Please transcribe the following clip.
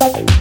Bye.